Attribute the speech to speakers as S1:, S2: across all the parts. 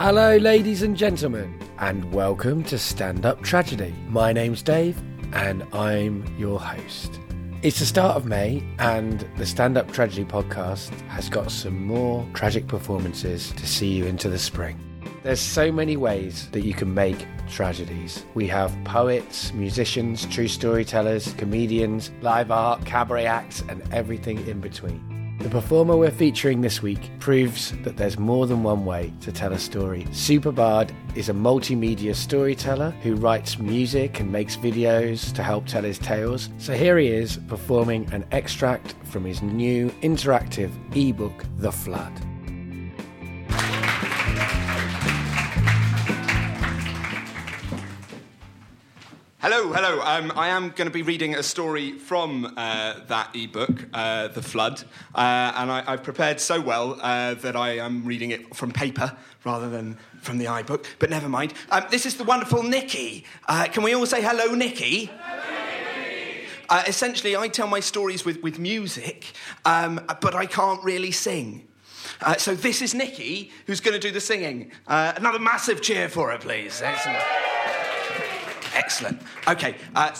S1: Hello, ladies and gentlemen, and welcome to Stand Up Tragedy. My name's Dave, and I'm your host. It's the start of May, and the Stand Up Tragedy podcast has got some more tragic performances to see you into the spring. There's so many ways that you can make tragedies. We have poets, musicians, true storytellers, comedians, live art, cabaret acts, and everything in between. The performer we're featuring this week proves that there's more than one way to tell a story. Superbard is a multimedia storyteller who writes music and makes videos to help tell his tales. So here he is performing an extract from his new interactive ebook, The Flood.
S2: Hello, hello. Um, I am going to be reading a story from uh, that ebook, uh, The Flood, uh, and I, have prepared so well uh, that I am reading it from paper rather than from the iBook. But never mind. Um, this is the wonderful Nikki. Uh, can we all say hello, Nikki? Hello, uh, essentially, I tell my stories with, with music, um, but I can't really sing. So this is Nikki, who's going to do the singing. Another massive cheer for her, please. Excellent. Excellent. Okay. Uh,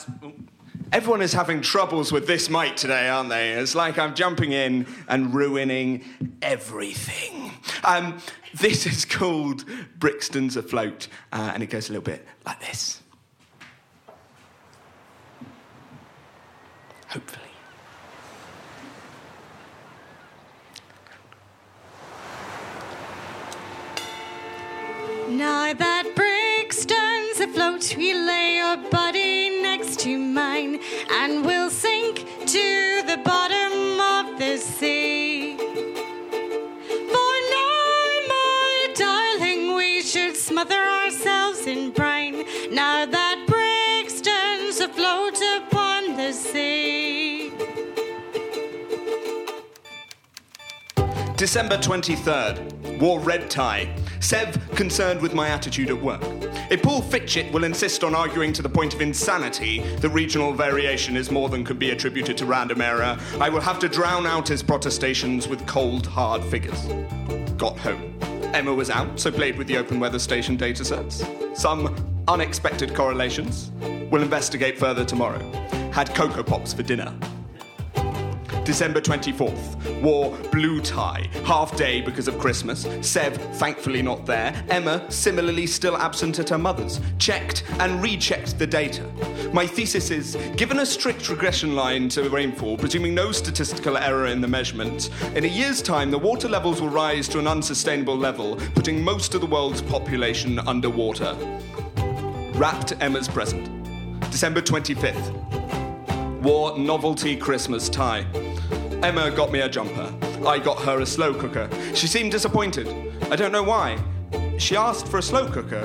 S2: everyone is having troubles with this mic today, aren't they? It's like I'm jumping in and ruining everything. Um, this is called Brixton's Afloat, uh, and it goes a little bit like this. Hopefully.
S3: Now that Brixton's afloat, we lay and we'll sink to the bottom of the sea. For now, my darling, we should smother ourselves in brine. Now that Brixton's afloat upon the sea.
S2: December 23rd, wore red tie. Sev concerned with my attitude at work. If Paul Fitchett will insist on arguing to the point of insanity that regional variation is more than could be attributed to random error, I will have to drown out his protestations with cold, hard figures. Got home. Emma was out, so played with the open weather station datasets. Some unexpected correlations. We'll investigate further tomorrow. Had Cocoa Pops for dinner. December 24th. Wore blue tie, half day because of Christmas. Sev, thankfully not there. Emma, similarly still absent at her mother's. Checked and rechecked the data. My thesis is given a strict regression line to rainfall, presuming no statistical error in the measurement, in a year's time the water levels will rise to an unsustainable level, putting most of the world's population underwater. Wrapped Emma's present. December 25th. Wore novelty Christmas tie. Emma got me a jumper. I got her a slow cooker. She seemed disappointed. I don't know why. She asked for a slow cooker.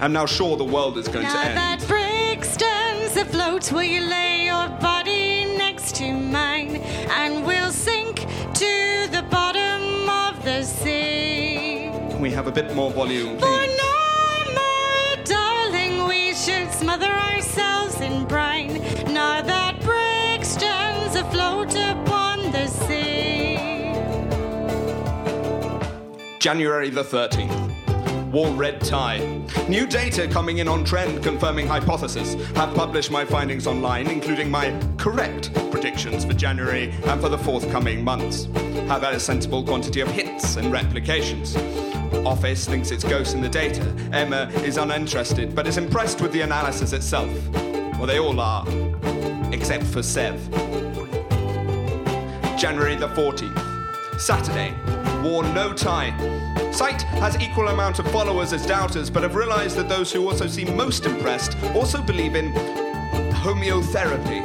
S2: I'm now sure the world is going
S3: now
S2: to end.
S3: Now that Brixton's afloat, will you lay your body next to mine? And we'll sink to the bottom of the sea.
S2: Can we have a bit more volume, please?
S3: For now, my darling, we should smother ourselves in brine.
S2: January the 13th. Wore red tie. New data coming in on trend confirming hypothesis. Have published my findings online, including my correct predictions for January and for the forthcoming months. Have had a sensible quantity of hits and replications. Office thinks it's ghosts in the data. Emma is uninterested, but is impressed with the analysis itself. Well, they all are, except for Sev. January the 14th. Saturday. Wore no tie. Site has equal amount of followers as doubters, but have realized that those who also seem most impressed also believe in homeotherapy.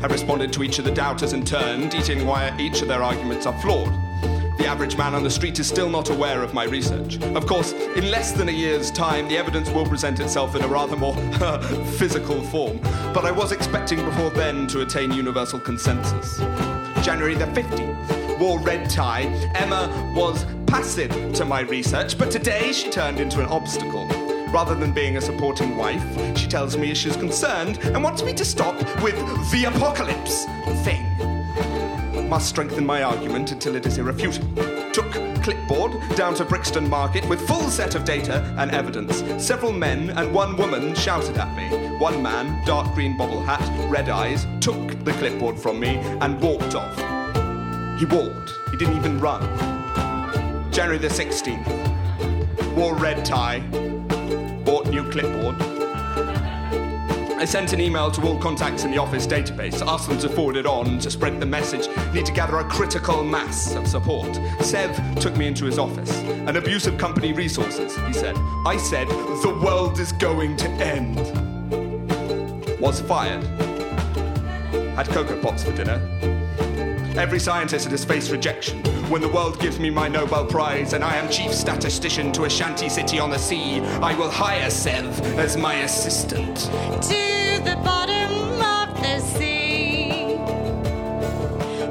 S2: Have responded to each of the doubters in turn, detailing why each of their arguments are flawed. The average man on the street is still not aware of my research. Of course, in less than a year's time, the evidence will present itself in a rather more physical form, but I was expecting before then to attain universal consensus. January the 15th, wore red tie. Emma was passive to my research, but today she turned into an obstacle. Rather than being a supporting wife, she tells me she's concerned and wants me to stop with the apocalypse thing must strengthen my argument until it is irrefutable. Took clipboard down to Brixton Market with full set of data and evidence. Several men and one woman shouted at me. One man, dark green bobble hat, red eyes, took the clipboard from me and walked off. He walked. He didn't even run. January the 16th. Wore red tie. Bought new clipboard. I sent an email to all contacts in the office database, asked them to forward it on to spread the message. Need to gather a critical mass of support. Sev took me into his office. An abuse of company resources, he said. I said, the world is going to end. Was fired. Had Cocoa Pops for dinner. Every scientist has faced rejection. When the world gives me my Nobel Prize and I am chief statistician to a shanty city on the sea, I will hire Sev as my assistant.
S3: to the bottom of the sea.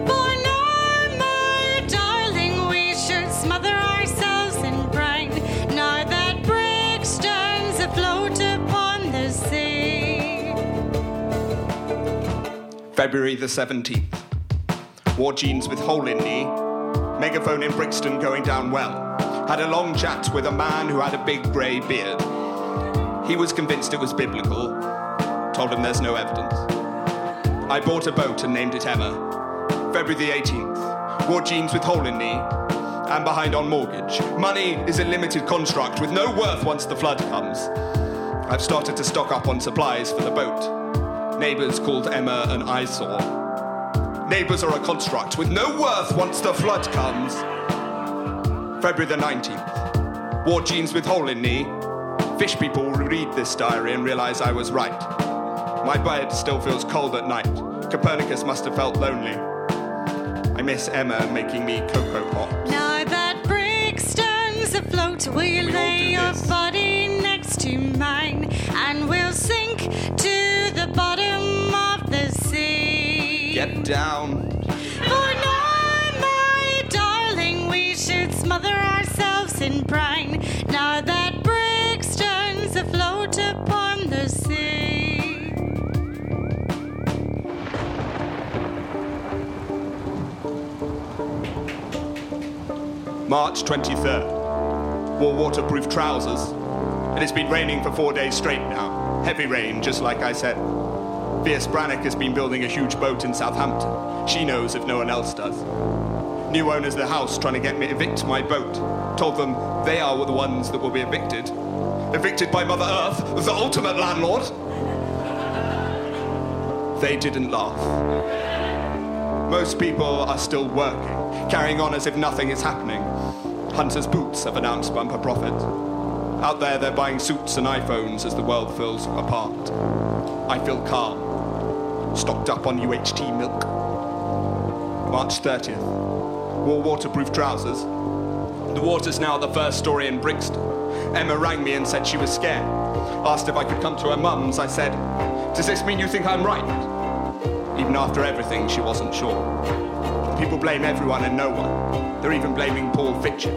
S3: For now, my darling, we should smother ourselves in brine. Now that Brixton's afloat upon the sea.
S2: February the 17th. Wore jeans with hole in knee. Megaphone in Brixton going down well. Had a long chat with a man who had a big grey beard. He was convinced it was biblical. Told him there's no evidence. I bought a boat and named it Emma. February the 18th. Wore jeans with hole in knee. And behind on mortgage. Money is a limited construct with no worth once the flood comes. I've started to stock up on supplies for the boat. Neighbours called Emma an eyesore. Neighbours are a construct with no worth once the flood comes. February the 19th. Wore jeans with hole in knee. Fish people read this diary and realise I was right. My bed still feels cold at night. Copernicus must have felt lonely. I miss Emma making me cocoa pops.
S3: Now that Brixton's afloat,
S2: We all
S3: lay your body next to mine and we'll sink to the bottom of the sea?
S2: Get down.
S3: Oh, for now, my darling, we should smother ourselves in brine. Now that Brixton's afloat upon the sea.
S2: March 23rd. Wore waterproof trousers. And It has been raining for four days straight now. Heavy rain, just like I said. Fierce Brannock has been building a huge boat in Southampton. She knows if no one else does. New owners of the house trying to get me evict my boat. Told them they are the ones that will be evicted. Evicted by Mother Earth, the ultimate landlord. They didn't laugh. Most people are still working, carrying on as if nothing is happening. Hunter's Boots have announced bumper profit. Out there, they're buying suits and iPhones as the world falls apart. I feel calm, stocked up on UHT milk. March 30th. Wore waterproof trousers. The water's now the first story in Brixton. Emma rang me and said she was scared. Asked if I could come to her mum's. I said, Does this mean you think I'm right? Even after everything, she wasn't sure. People blame everyone and no one. They're even blaming Paul Fitchett.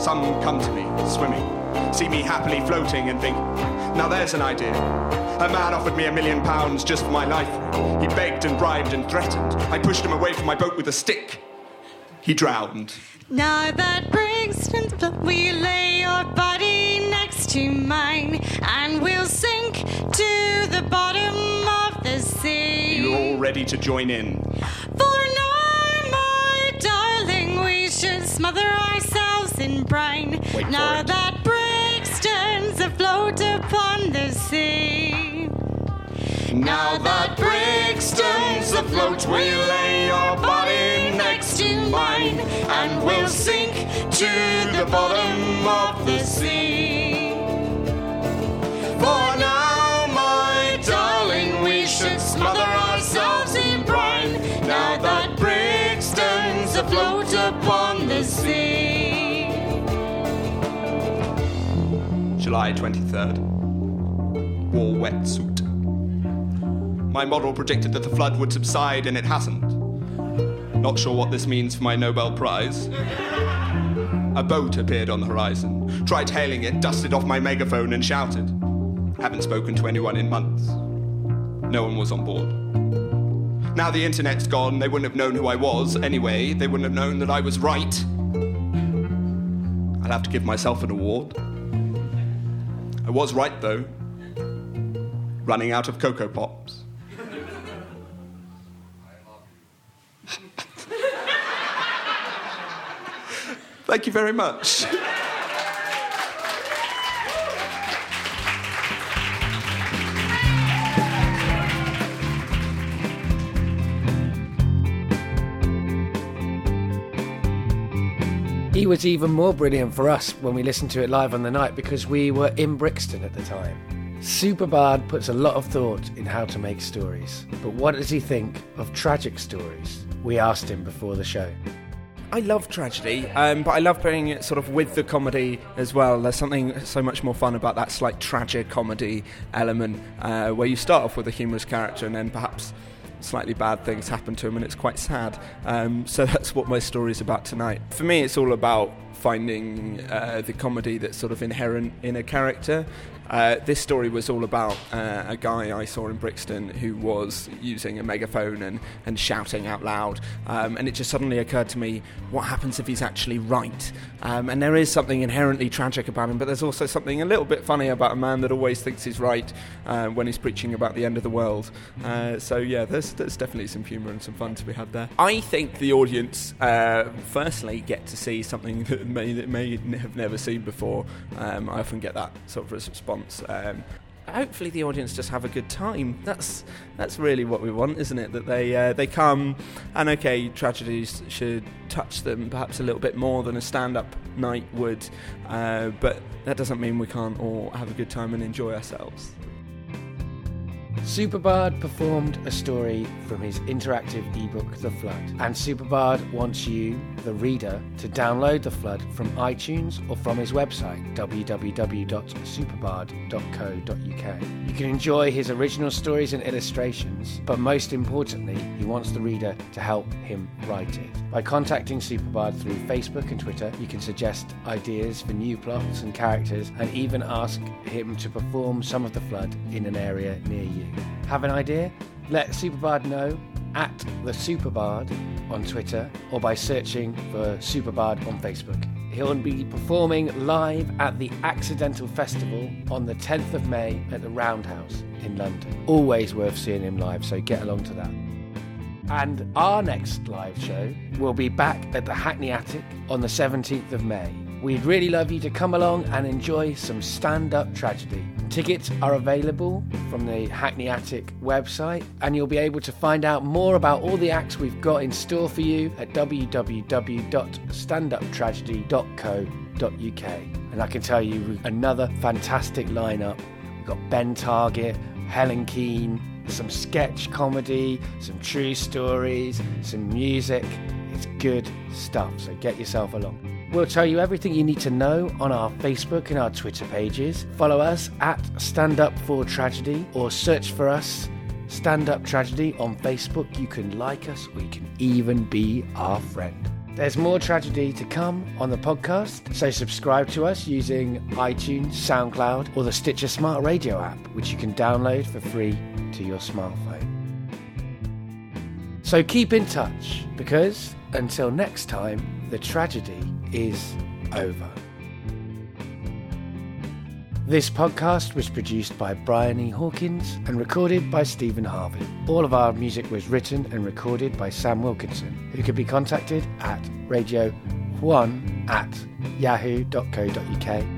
S2: Some come to me, swimming, see me happily floating and think, now there's an idea. A man offered me a million pounds just for my life. He begged and bribed and threatened. I pushed him away from my boat with a stick. He drowned.
S3: Now that Brixton's you lay your body next to mine and we'll sink to the bottom of the sea?
S2: You're all ready to join in.
S3: For now, my darling, we should smother ourselves in brine.
S2: Wait
S3: now that Brixton's afloat upon the sea.
S2: Now that Brixton's afloat, we'll you lay your body next to mine? And we'll sink to the bottom of the sea. July 23rd. Wore wetsuit. My model predicted that the flood would subside, and it hasn't. Not sure what this means for my Nobel Prize. A boat appeared on the horizon. Tried hailing it, dusted off my megaphone, and shouted. Haven't spoken to anyone in months. No one was on board. Now the internet's gone, they wouldn't have known who I was. Anyway, they wouldn't have known that I was right. I'll have to give myself an award. I was right, though. Running out of Cocoa Pops. Thank you very much.
S1: He was even more brilliant for us when we listened to it live on the night because we were in Brixton at the time. Superbard puts a lot of thought in how to make stories, but what does he think of tragic stories? We asked him before the show.
S4: I love tragedy, um, but I love playing it sort of with the comedy as well. There's something so much more fun about that slight tragic comedy element, uh, where you start off with a humorous character and then perhaps slightly bad things happen to him and it's quite sad. Um, so that's what my story is about tonight. For me, it's all about finding uh, the comedy that's sort of inherent in a character uh, this story was all about uh, a guy I saw in Brixton who was using a megaphone and, and shouting out loud. Um, and it just suddenly occurred to me what happens if he's actually right? Um, and there is something inherently tragic about him, but there's also something a little bit funny about a man that always thinks he's right uh, when he's preaching about the end of the world. Uh, so, yeah, there's, there's definitely some humour and some fun to be had there. I think the audience, uh, firstly, get to see something that may, that may have never seen before. Um, I often get that sort of response. Um, hopefully the audience just have a good time. That's that's really what we want, isn't it? That they uh, they come and okay, tragedies should touch them perhaps a little bit more than a stand-up night would, uh, but that doesn't mean we can't all have a good time and enjoy ourselves.
S1: Superbard performed a story from his interactive ebook The Flood, and Superbard wants you, the reader, to download The Flood from iTunes or from his website www.superbard.co.uk. You can enjoy his original stories and illustrations, but most importantly, he wants the reader to help him write it. By contacting Superbard through Facebook and Twitter, you can suggest ideas for new plots and characters and even ask him to perform some of The Flood in an area near you. Have an idea? Let Superbard know at the Superbard on Twitter or by searching for Superbard on Facebook. He'll be performing live at the Accidental Festival on the 10th of May at the Roundhouse in London. Always worth seeing him live, so get along to that. And our next live show will be back at the Hackney Attic on the 17th of May. We'd really love you to come along and enjoy some stand up tragedy. Tickets are available from the Hackney Attic website, and you'll be able to find out more about all the acts we've got in store for you at www.standuptragedy.co.uk. And I can tell you another fantastic lineup. We've got Ben Target, Helen Keen, some sketch comedy, some true stories, some music. It's good stuff, so get yourself along. We'll tell you everything you need to know on our Facebook and our Twitter pages. Follow us at Stand Up for Tragedy or search for us Stand Up Tragedy on Facebook. You can like us or you can even be our friend. There's more tragedy to come on the podcast, so subscribe to us using iTunes, SoundCloud, or the Stitcher Smart Radio app, which you can download for free to your smartphone. So keep in touch because until next time, the tragedy is over. This podcast was produced by Brian E. Hawkins and recorded by Stephen Harvey. All of our music was written and recorded by Sam Wilkinson, who can be contacted at radio1 at yahoo.co.uk